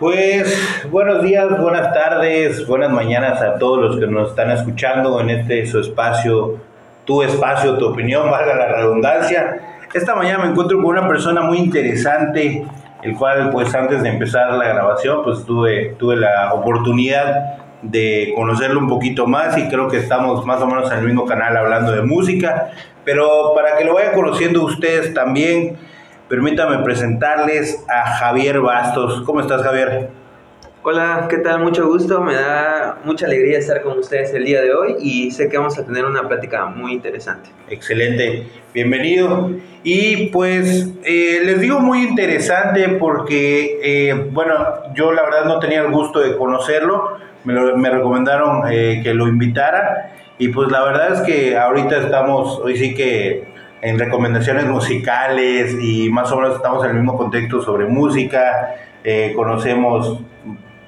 Pues buenos días, buenas tardes, buenas mañanas a todos los que nos están escuchando en este su espacio, tu espacio, tu opinión, valga la redundancia. Esta mañana me encuentro con una persona muy interesante, el cual pues antes de empezar la grabación pues tuve, tuve la oportunidad de conocerlo un poquito más y creo que estamos más o menos en el mismo canal hablando de música, pero para que lo vayan conociendo ustedes también, permítame presentarles a Javier Bastos. ¿Cómo estás Javier? Hola, ¿qué tal? Mucho gusto, me da mucha alegría estar con ustedes el día de hoy y sé que vamos a tener una plática muy interesante. Excelente, bienvenido. Y pues eh, les digo muy interesante porque, eh, bueno, yo la verdad no tenía el gusto de conocerlo, me, recomendaron eh, que lo invitara y pues la verdad es que ahorita estamos, hoy sí que en recomendaciones musicales y más o menos estamos en el mismo contexto sobre música, conocemos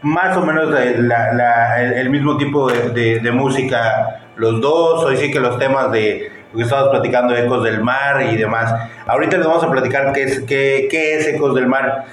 más o menos el, mismo tipo de, música los dos, hoy sí que los temas de lo que estamos platicando, Ecos del Mar y demás. Ahorita les vamos a platicar qué es, qué, qué es Ecos del Mar.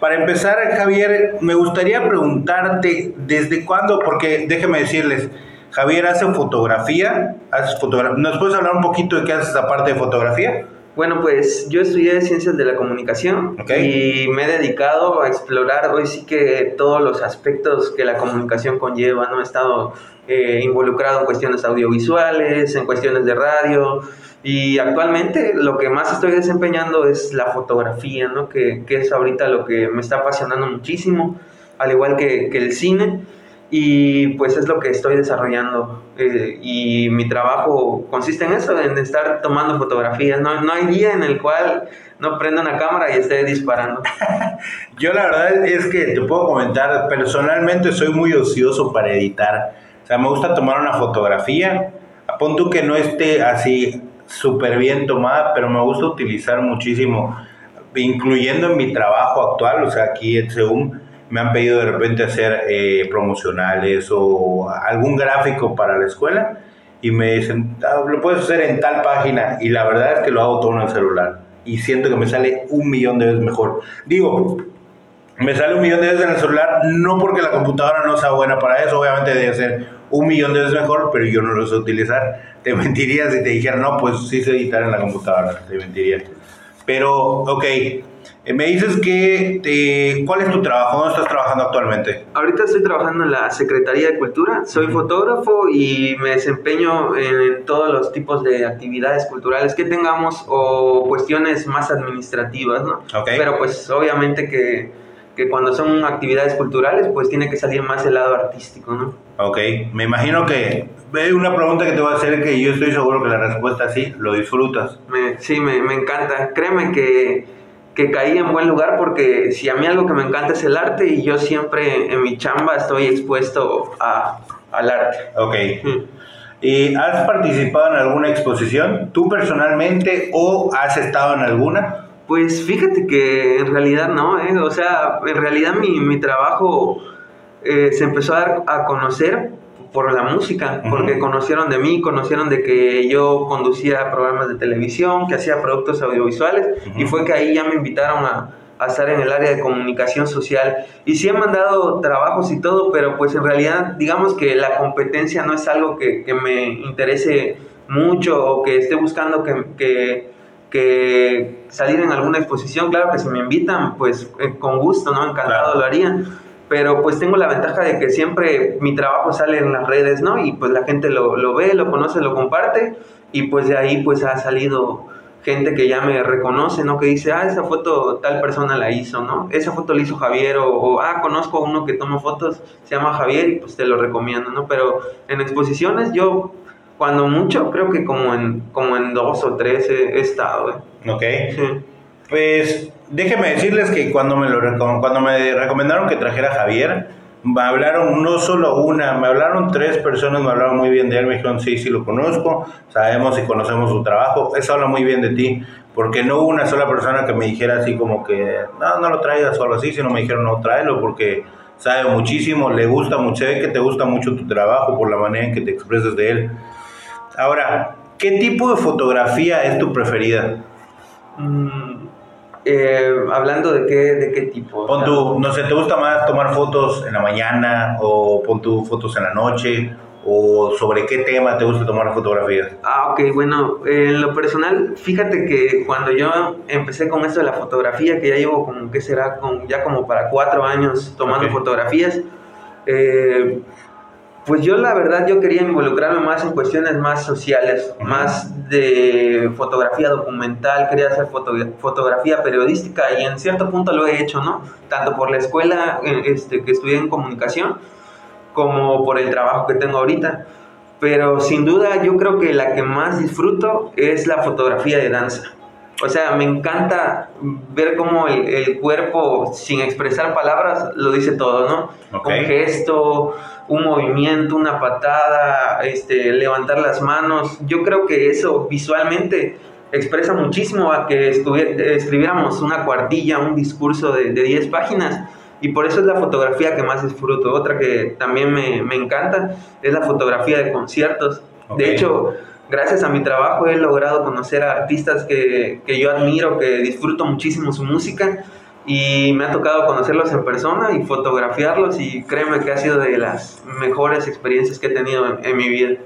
Para empezar, Javier, me gustaría preguntarte desde cuándo, porque déjeme decirles, Javier hace fotografía, hace fotografía. ¿nos puedes hablar un poquito de qué haces aparte de fotografía? Bueno, pues yo estudié Ciencias de la Comunicación y me he dedicado a explorar hoy sí que todos los aspectos que la comunicación conlleva, ¿no? He estado eh, involucrado en cuestiones audiovisuales, en cuestiones de radio y actualmente lo que más estoy desempeñando es la fotografía, ¿no? Que, que es ahorita lo que me está apasionando muchísimo, al igual que, que el cine y pues es lo que estoy desarrollando eh, y mi trabajo consiste en eso, en estar tomando fotografías. No, no hay día en el cual no prenda una cámara y esté disparando. Yo la verdad es que te puedo comentar, personalmente soy muy ocioso para editar. O sea, me gusta tomar una fotografía, pon tú que no esté así súper bien tomada, pero me gusta utilizar muchísimo, incluyendo en mi trabajo actual, o sea, aquí en Seúl me han pedido de repente hacer eh, promocionales o algún gráfico para la escuela y me dicen, ah, lo puedes hacer en tal página y la verdad es que lo hago todo en el celular y siento que me sale un millón de veces mejor. Digo, me sale un millón de veces en el celular, no porque la computadora no sea buena para eso, obviamente debe ser un millón de veces mejor, pero yo no lo sé utilizar. Te mentiría si te dijera, no, pues sí sé editar en la computadora, te mentiría. Pero, ok, me dices que, eh, ¿cuál es tu trabajo? ¿Dónde estás trabajando actualmente? Ahorita estoy trabajando en la Secretaría de Cultura, soy fotógrafo y me desempeño en todos los tipos de actividades culturales que tengamos o cuestiones más administrativas, ¿no? Pero pues obviamente que, que cuando son actividades culturales pues tiene que salir más el lado artístico, ¿no? Ok, me imagino que una pregunta que te voy a hacer que yo estoy seguro que la respuesta es sí, lo disfrutas. sí, me, me encanta. Créeme que que caí en buen lugar porque si a mí algo que me encanta es el arte y yo siempre en mi chamba estoy expuesto a, al arte. Ok. ¿Y has participado en alguna exposición tú personalmente o has estado en alguna? Pues fíjate que en realidad no, ¿eh? o sea, en realidad mi, mi trabajo eh, se empezó a dar a conocer por la música, porque conocieron de mí, conocieron de que yo conducía programas de televisión, que hacía productos audiovisuales, y fue que ahí ya me invitaron a, a, estar en el área de comunicación social. Y sí he mandado trabajos y todo, pero pues en realidad digamos que la competencia no es algo que, que me interese mucho o que esté buscando que, que, que, salir en alguna exposición. Claro que si me invitan, pues eh, con gusto, ¿no? Encantado lo harían pero pues tengo la ventaja de que siempre mi trabajo sale en las redes, ¿no? Y pues la gente lo, lo, ve, lo conoce, lo comparte y pues de ahí pues ha salido gente que ya me reconoce, ¿no? Que dice, ah, esa foto tal persona la hizo, ¿no? Esa foto la hizo Javier o, ah, conozco a uno que toma fotos, se llama Javier y pues te lo recomiendo, ¿no? Pero en exposiciones yo, cuando mucho, creo que como en, como en dos o tres he, estado, ¿eh? Ok. Sí. Pues déjenme decirles que cuando me, lo, cuando me recomendaron que trajera a Javier, me hablaron no solo una, me hablaron tres personas, me hablaron muy bien de él, me dijeron, sí, sí lo conozco, sabemos y conocemos su trabajo, eso habla muy bien de ti, porque no hubo una sola persona que me dijera así como que, no, no lo traigas solo así, sino me dijeron, no, tráelo porque sabe muchísimo, le gusta mucho, que te gusta mucho tu trabajo por la manera en que te expresas de él. Ahora, ¿qué tipo de fotografía es tu preferida? Mm, Eh, hablando de qué, de qué tipo. Pon tu, no sé, ¿te gusta más tomar fotos en la mañana o pon tu fotos en la noche? ¿O sobre qué tema te gusta tomar fotografías? Ah, ok, bueno, en lo personal, fíjate que cuando yo empecé con esto de la fotografía, que ya llevo como, ¿qué será? Con, ya como para cuatro años tomando fotografías, eh, pues yo la verdad yo quería involucrarme más en cuestiones más sociales, más de fotografía documental, quería hacer fotografía periodística y en cierto punto lo he hecho, ¿no? Tanto por la escuela eh, este, que estudié en comunicación como por el trabajo que tengo ahorita. Pero sin duda yo creo que la que más disfruto es la fotografía de danza. O sea, me encanta ver cómo el, cuerpo, sin expresar palabras, lo dice todo, ¿no? Un gesto, un movimiento, una patada, este, levantar las manos. Yo creo que eso visualmente expresa muchísimo a que escribiéramos una cuartilla, un discurso de 10 páginas. Y por eso es la fotografía que más disfruto. Otra que también me, me encanta es la fotografía de conciertos. De hecho, gracias a mi trabajo he logrado conocer a artistas que, que, yo admiro, que disfruto muchísimo su música y me ha tocado conocerlos en persona y fotografiarlos y créeme que ha sido de las mejores experiencias que he tenido en, mi vida.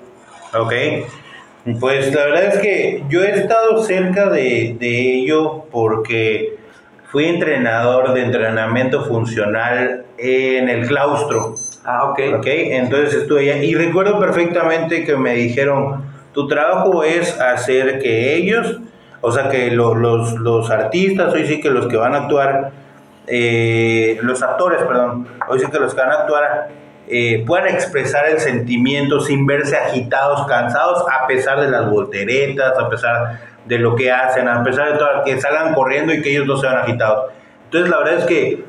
Ok, pues la verdad es que yo he estado cerca de, de ello porque fui entrenador de entrenamiento funcional en el claustro. Ah, ok. Ok, entonces estuve allá y recuerdo perfectamente que me dijeron, tu trabajo es hacer que ellos, o sea, que los, los artistas, hoy sí que los que van a actuar, eh, los actores, perdón, hoy sí que los que van a actuar, eh, puedan expresar el sentimiento sin verse agitados, cansados, a pesar de las volteretas, a pesar de lo que hacen, a pesar de todo, que salgan corriendo y que ellos no sean agitados. Entonces, la verdad es que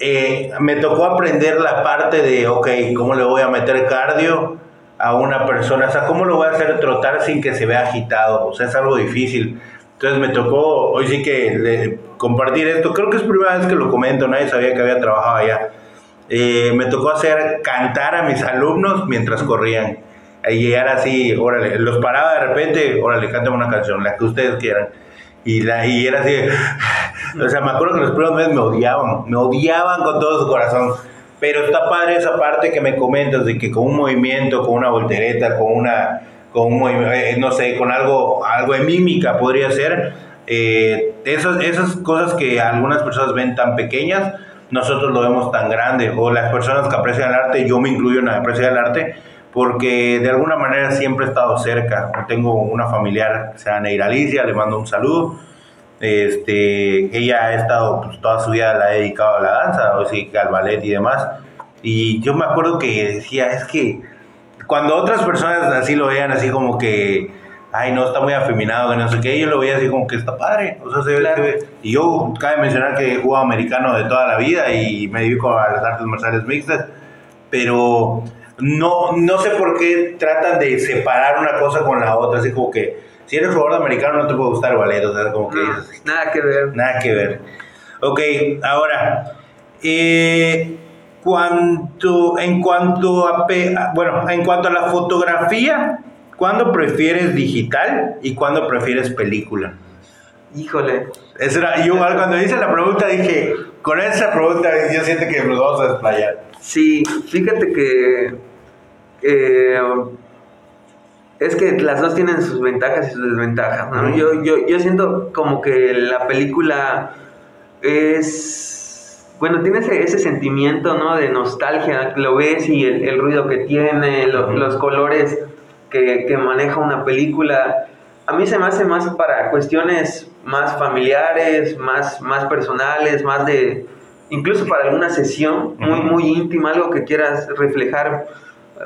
eh, me tocó aprender la parte de, ok, ¿cómo le voy a meter cardio? A una persona, o sea, ¿cómo lo voy a hacer trotar sin que se vea agitado? O sea, es algo difícil. Entonces me tocó, hoy sí que compartir esto, creo que es primera vez que lo comento, nadie sabía que había trabajado allá. Eh, me tocó hacer cantar a mis alumnos mientras corrían. Y era así, órale, los paraba de repente, órale, cántame una canción, la que ustedes quieran. Y, la, y era así, o sea, me acuerdo que los primeros meses me odiaban, me odiaban con todo su corazón pero está padre esa parte que me comentas de que con un movimiento, con una voltereta, con una, con un, eh, no sé, con algo, algo de mímica podría ser. Eh, esas, esas cosas que algunas personas ven tan pequeñas, nosotros lo vemos tan grande. O las personas que aprecian el arte, yo me incluyo en la apreciar el arte, porque de alguna manera siempre he estado cerca. Tengo una familiar, se llama Neira Alicia, le mando un saludo este, ella ha estado pues, toda su vida la ha dedicado a la danza, o sí, al ballet y demás. Y yo me acuerdo que decía, es que cuando otras personas así lo veían, así como que, ay, no, está muy afeminado, que no sé qué, yo lo veía así como que está padre. O sea, se ve, Y yo, cabe mencionar que he jugado americano de toda la vida y me dedico a las artes marciales mixtas, pero no, no sé por qué tratan de separar una cosa con la otra, así como que si eres jugador americano no te puede gustar ballet, o sea, como que... nada que ver. Nada que ver. Ok, ahora, eh, cuanto, en cuanto a, bueno, en cuanto a la fotografía, ¿cuándo prefieres digital y cuándo prefieres película? Híjole. Eso era, yo cuando hice la pregunta dije, con esa pregunta yo siento que nos vamos a desplayar. Sí, fíjate que eh, es que las dos tienen sus ventajas y sus desventajas. yo, yo, yo siento como que la película es. Bueno, tiene ese, sentimiento ¿no? de nostalgia. Lo ves y el, ruido que tiene, los colores que, que, maneja una película. A mí se me hace más para cuestiones más familiares, más, más personales, más de. incluso para alguna sesión muy, muy íntima, algo que quieras reflejar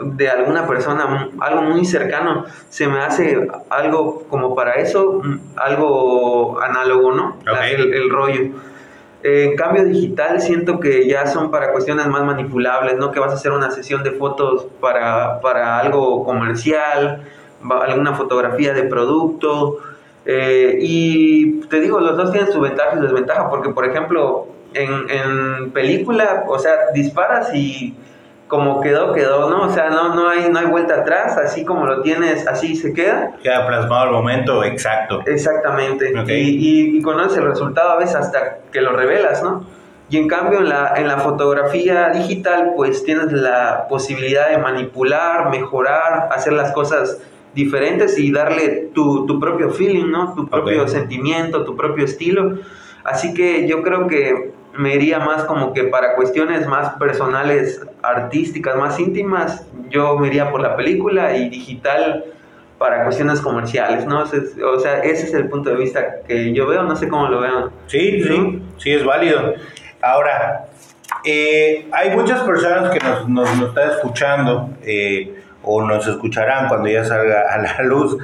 de alguna persona, algo muy cercano, se me hace algo como para eso, algo análogo, ¿no? El, rollo. en cambio digital siento que ya son para cuestiones más manipulables, ¿no? Que vas a hacer una sesión de fotos para, para algo comercial, alguna fotografía de producto. Eh, y te digo, los dos tienen su ventaja y desventaja, porque por ejemplo, en, en película, o sea, disparas y como quedó, quedó, ¿no? O sea, no, no, hay, no hay vuelta atrás, así como lo tienes, así se queda. Queda plasmado el momento exacto. Exactamente. Y, y, conoces el resultado a veces hasta que lo revelas, ¿no? Y en cambio en la, en la fotografía digital pues tienes la posibilidad de manipular, mejorar, hacer las cosas diferentes y darle tu, tu propio feeling, ¿no? Tu propio sentimiento, tu propio estilo. Así que yo creo que me iría más como que para cuestiones más personales, artísticas, más íntimas, yo me iría por la película y digital para cuestiones comerciales, ¿no? O sea, ese es el punto de vista que yo veo, no sé cómo lo vean. Sí, sí, sí, es válido. Ahora, eh, hay muchas personas que nos, nos, nos están escuchando eh, o nos escucharán cuando ya salga a la luz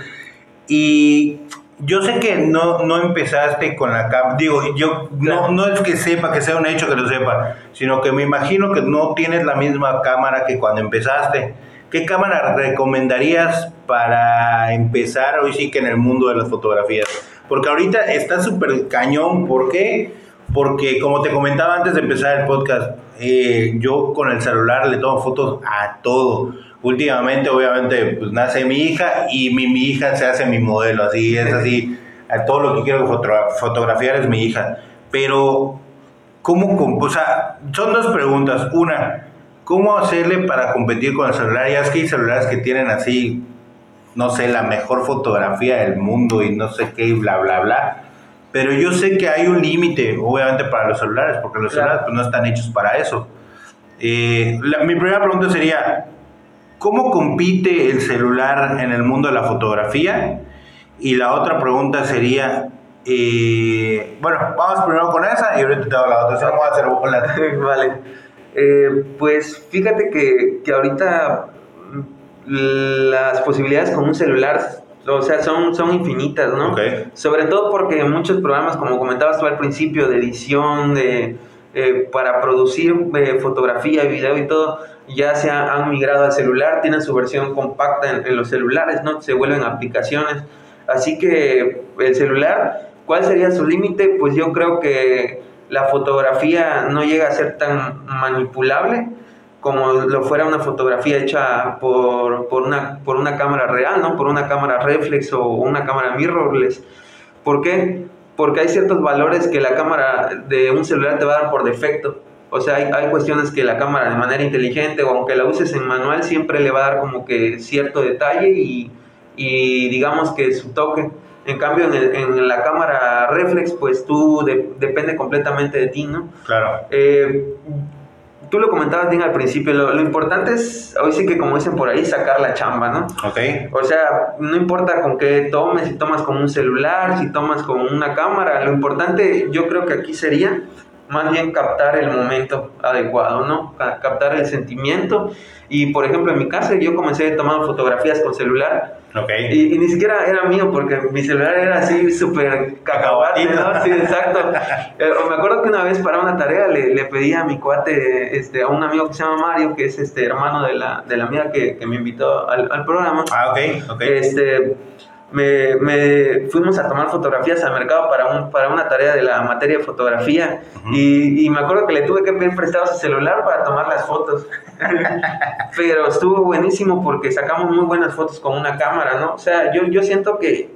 y yo sé que no, no empezaste con la cámara, digo, yo no, no es que sepa, que sea un hecho que lo sepa, sino que me imagino que no tienes la misma cámara que cuando empezaste. ¿Qué cámara recomendarías para empezar hoy sí que en el mundo de las fotografías? Porque ahorita está súper cañón, ¿por qué? Porque como te comentaba antes de empezar el podcast, eh, yo con el celular le tomo fotos a todo últimamente obviamente pues nace mi hija y mi, mi hija se hace mi modelo, así es así, a todo lo que quiero fotografiar es mi hija. Pero, ¿cómo, o sea, son dos preguntas. Una, ¿cómo hacerle para competir con el celular? Ya es que hay celulares que tienen así, no sé, la mejor fotografía del mundo y no sé qué, bla, bla, bla. Pero yo sé que hay un límite, obviamente, para los celulares, porque los celulares pues, no están hechos para eso. Eh, mi primera pregunta sería, ¿Cómo compite el celular en el mundo de la fotografía? Y la otra pregunta sería, eh, bueno, vamos primero con esa y ahorita te doy la otra. vamos a hacer con la... vale. Eh, pues fíjate que, que, ahorita las posibilidades con un celular, o sea, son, son infinitas, ¿no? Sobre todo porque muchos programas, como comentabas tú al principio, de edición, de, eh, para producir fotografía y video y todo, ya se han migrado al celular, tienen su versión compacta en, los celulares, ¿no? Se vuelven aplicaciones. Así que el celular, ¿cuál sería su límite? Pues yo creo que la fotografía no llega a ser tan manipulable como lo fuera una fotografía hecha por, por, una, por una cámara real, ¿no? Por una cámara reflex o una cámara mirrorless. ¿Por qué? Porque hay ciertos valores que la cámara de un celular te va a dar por defecto. O sea, hay, cuestiones que la cámara de manera inteligente o aunque la uses en manual siempre le va a dar como que cierto detalle y, digamos que su toque. En cambio, en, la cámara reflex, pues tú depende completamente de ti, ¿no? Claro. Eh, tú lo comentabas bien al principio, lo, importante es, hoy sí que como dicen por ahí, sacar la chamba, ¿no? Ok. O sea, no importa con qué tomes, si tomas con un celular, si tomas con una cámara, lo importante yo creo que aquí sería más bien captar el momento adecuado, ¿no? Captar el sentimiento. Y por ejemplo, en mi caso, yo comencé tomar fotografías con celular. Okay. Y, ni siquiera era mío, porque mi celular era así súper cacahuate, ¿no? Sí, exacto. Eh, me acuerdo que una vez para una tarea le, le, pedí a mi cuate, este, a un amigo que se llama Mario, que es este hermano de la, de la amiga que, que me invitó al, al, programa. Ah, ok, ok. Este me, me, fuimos a tomar fotografías al mercado para, un, para una tarea de la materia de fotografía y, y, me acuerdo que le tuve que pedir prestado su celular para tomar las fotos. Pero estuvo buenísimo porque sacamos muy buenas fotos con una cámara, ¿no? O sea, yo, yo siento que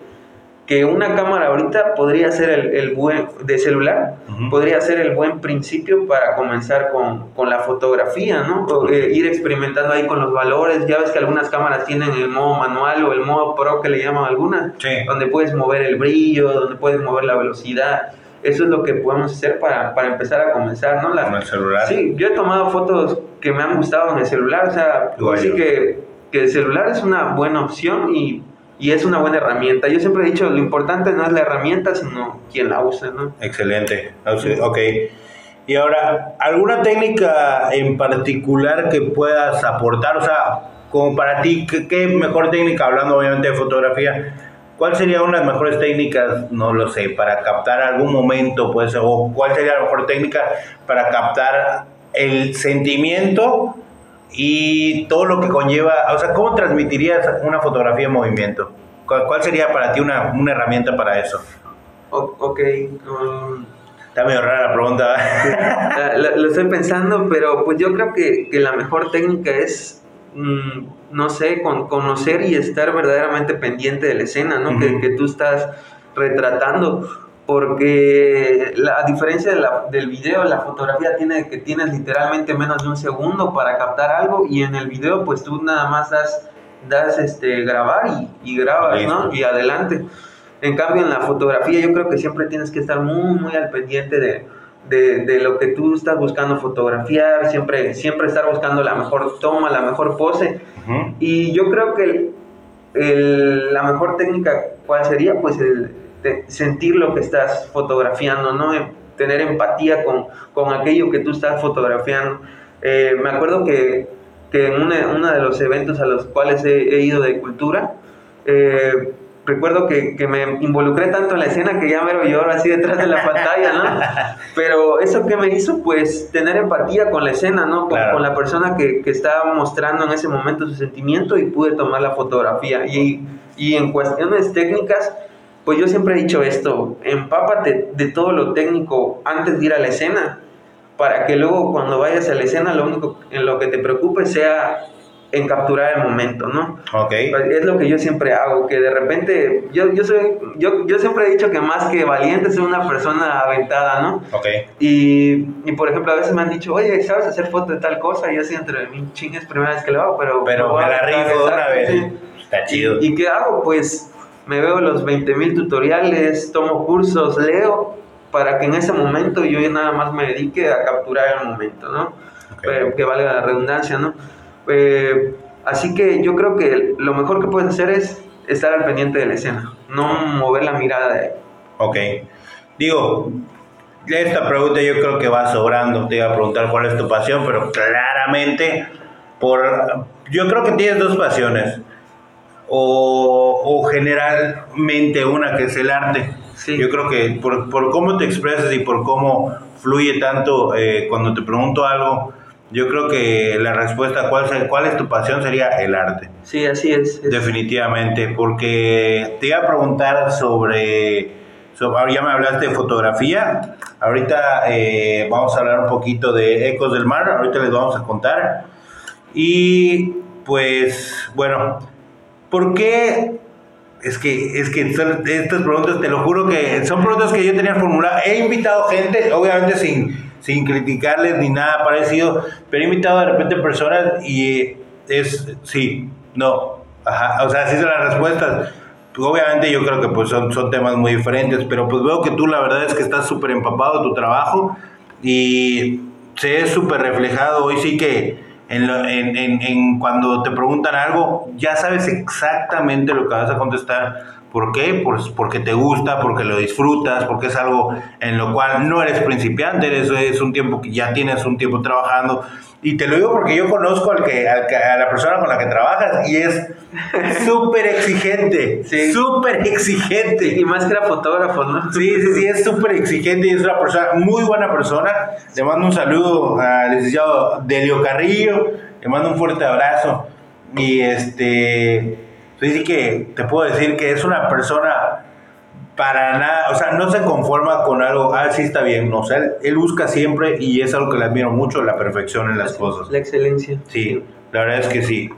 que una cámara ahorita podría ser el, el buen de celular, podría ser el buen principio para comenzar con, con la fotografía, ¿no? Eh, ir experimentando ahí con los valores. Ya ves que algunas cámaras tienen el modo manual o el modo pro que le llaman algunas, donde puedes mover el brillo, donde puedes mover la velocidad. Eso es lo que podemos hacer para, para empezar a comenzar, ¿no? La, con el celular. Sí, yo he tomado fotos que me han gustado en el celular, o sea, así que, que el celular es una buena opción y y es una buena herramienta. Yo siempre he dicho, lo importante no es la herramienta, sino quien la usa, ¿no? Excelente, ok. Y ahora, ¿alguna técnica en particular que puedas aportar? O sea, como para ti, ¿qué, mejor técnica, hablando obviamente de fotografía, cuál sería una de las mejores técnicas, no lo sé, para captar algún momento, pues, o cuál sería la mejor técnica para captar el sentimiento y todo lo que conlleva, o sea, ¿cómo transmitirías una fotografía en movimiento? ¿Cuál, sería para ti una, una, herramienta para eso? ok, um, Está medio rara la pregunta. lo, estoy pensando, pero pues yo creo que, que la mejor técnica es, mm, no sé, con, conocer y estar verdaderamente pendiente de la escena, ¿no? que, que, tú estás retratando. Porque la, a diferencia de la, del video, la fotografía tiene que tienes literalmente menos de un segundo para captar algo y en el video pues tú nada más das, das este, grabar y, y grabas, ¿no? Y adelante. En cambio, en la fotografía yo creo que siempre tienes que estar muy, muy al pendiente de, de, de, lo que tú estás buscando fotografiar, siempre, siempre estar buscando la mejor toma, la mejor pose. Y yo creo que el, la mejor técnica, ¿cuál sería? Pues el sentir lo que estás fotografiando, ¿no? Tener empatía con, con aquello que tú estás fotografiando. Eh, me acuerdo que, que en uno de los eventos a los cuales he, he ido de cultura, eh, recuerdo que, que, me involucré tanto en la escena que ya me lo lloro así detrás de la pantalla, ¿no? Pero eso que me hizo, pues, tener empatía con la escena, ¿no? Con, con la persona que, que, estaba mostrando en ese momento su sentimiento y pude tomar la fotografía. Y, y en cuestiones técnicas, pues yo siempre he dicho esto, empápate de todo lo técnico antes de ir a la escena, para que luego cuando vayas a la escena lo único en lo que te preocupe sea en capturar el momento, ¿no? Ok. Es lo que yo siempre hago, que de repente, yo, yo, soy, yo, yo siempre he dicho que más que valiente soy una persona aventada, ¿no? Ok. Y, y por ejemplo, a veces me han dicho, oye, ¿sabes hacer foto de tal cosa? Y yo así entre mí, ching, es primera vez que lo hago, pero... Pero me la rifo una vez. Está chido. ¿Y, ¿Y qué hago? Pues me veo los 20.000 tutoriales, tomo cursos, leo, para que en ese momento yo nada más me dedique a capturar el momento, ¿no? Okay. Eh, que valga la redundancia, ¿no? Eh, así que yo creo que lo mejor que puedes hacer es estar al pendiente de la escena, no mover la mirada de ahí. Ok. Digo, esta pregunta yo creo que va sobrando. Te iba a preguntar cuál es tu pasión, pero claramente, por, yo creo que tienes dos pasiones. O, o generalmente una que es el arte. Sí. Yo creo que por, por, cómo te expresas y por cómo fluye tanto eh, cuando te pregunto algo, yo creo que la respuesta cuál es, cuál es tu pasión sería el arte. Sí, así es, es. Definitivamente, porque te iba a preguntar sobre, sobre ya me hablaste de fotografía, ahorita eh, vamos a hablar un poquito de Ecos del Mar, ahorita les vamos a contar. Y pues, bueno, ¿por qué es que, es que estas preguntas, te lo juro que son preguntas que yo tenía formuladas. He invitado gente, obviamente sin, sin criticarles ni nada parecido, pero he invitado de repente personas y es sí, no, ajá, o sea, así son las respuestas. Obviamente yo creo que pues son, son temas muy diferentes, pero pues veo que tú la verdad es que estás súper empapado de tu trabajo y se es súper reflejado. Hoy sí que en, lo, en, en, en, cuando te preguntan algo, ya sabes exactamente lo que vas a contestar. ¿Por qué? Pues porque te gusta, porque lo disfrutas, porque es algo en lo cual no eres principiante, eres, es un tiempo que ya tienes un tiempo trabajando. Y te lo digo porque yo conozco al que, al que a la persona con la que trabajas y es súper exigente, sí. súper exigente. Y más que era fotógrafo, ¿no? Sí, sí, sí, es súper exigente y es una persona, muy buena persona. Le mando un saludo al licenciado Delio Carrillo, le mando un fuerte abrazo. Y este, pues sí que te puedo decir que es una persona para nada, o sea, no se conforma con algo, ah, sí está bien, o sea, él, él, busca siempre y es algo que le admiro mucho, la perfección en las cosas. La excelencia. Sí, la verdad es que sí.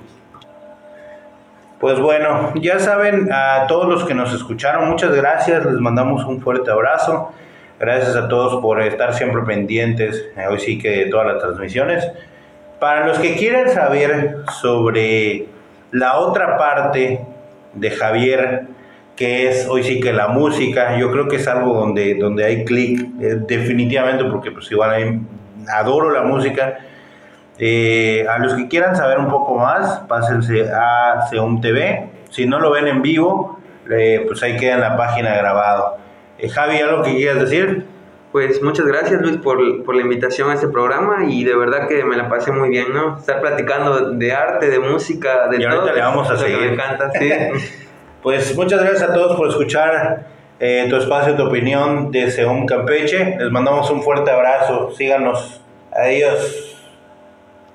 Pues bueno, ya saben, a todos los que nos escucharon, muchas gracias, les mandamos un fuerte abrazo. Gracias a todos por estar siempre pendientes, hoy sí que de todas las transmisiones. Para los que quieran saber sobre la otra parte de Javier, que es hoy sí que la música, yo creo que es algo donde, donde hay clic, eh, definitivamente, porque pues igual adoro la música. Eh, a los que quieran saber un poco más, pásense a Seum TV. Si no lo ven en vivo, eh, pues ahí queda en la página grabado. Javi, ¿algo que quieras decir? Pues muchas gracias Luis por, por, la invitación a este programa y de verdad que me la pasé muy bien, ¿no? Estar platicando de arte, de música, de y todo. ahorita le vamos a seguir. Me encanta, sí. pues muchas gracias a todos por escuchar eh, tu espacio, tu opinión de Seum Campeche. Les mandamos un fuerte abrazo. Síganos. Adiós.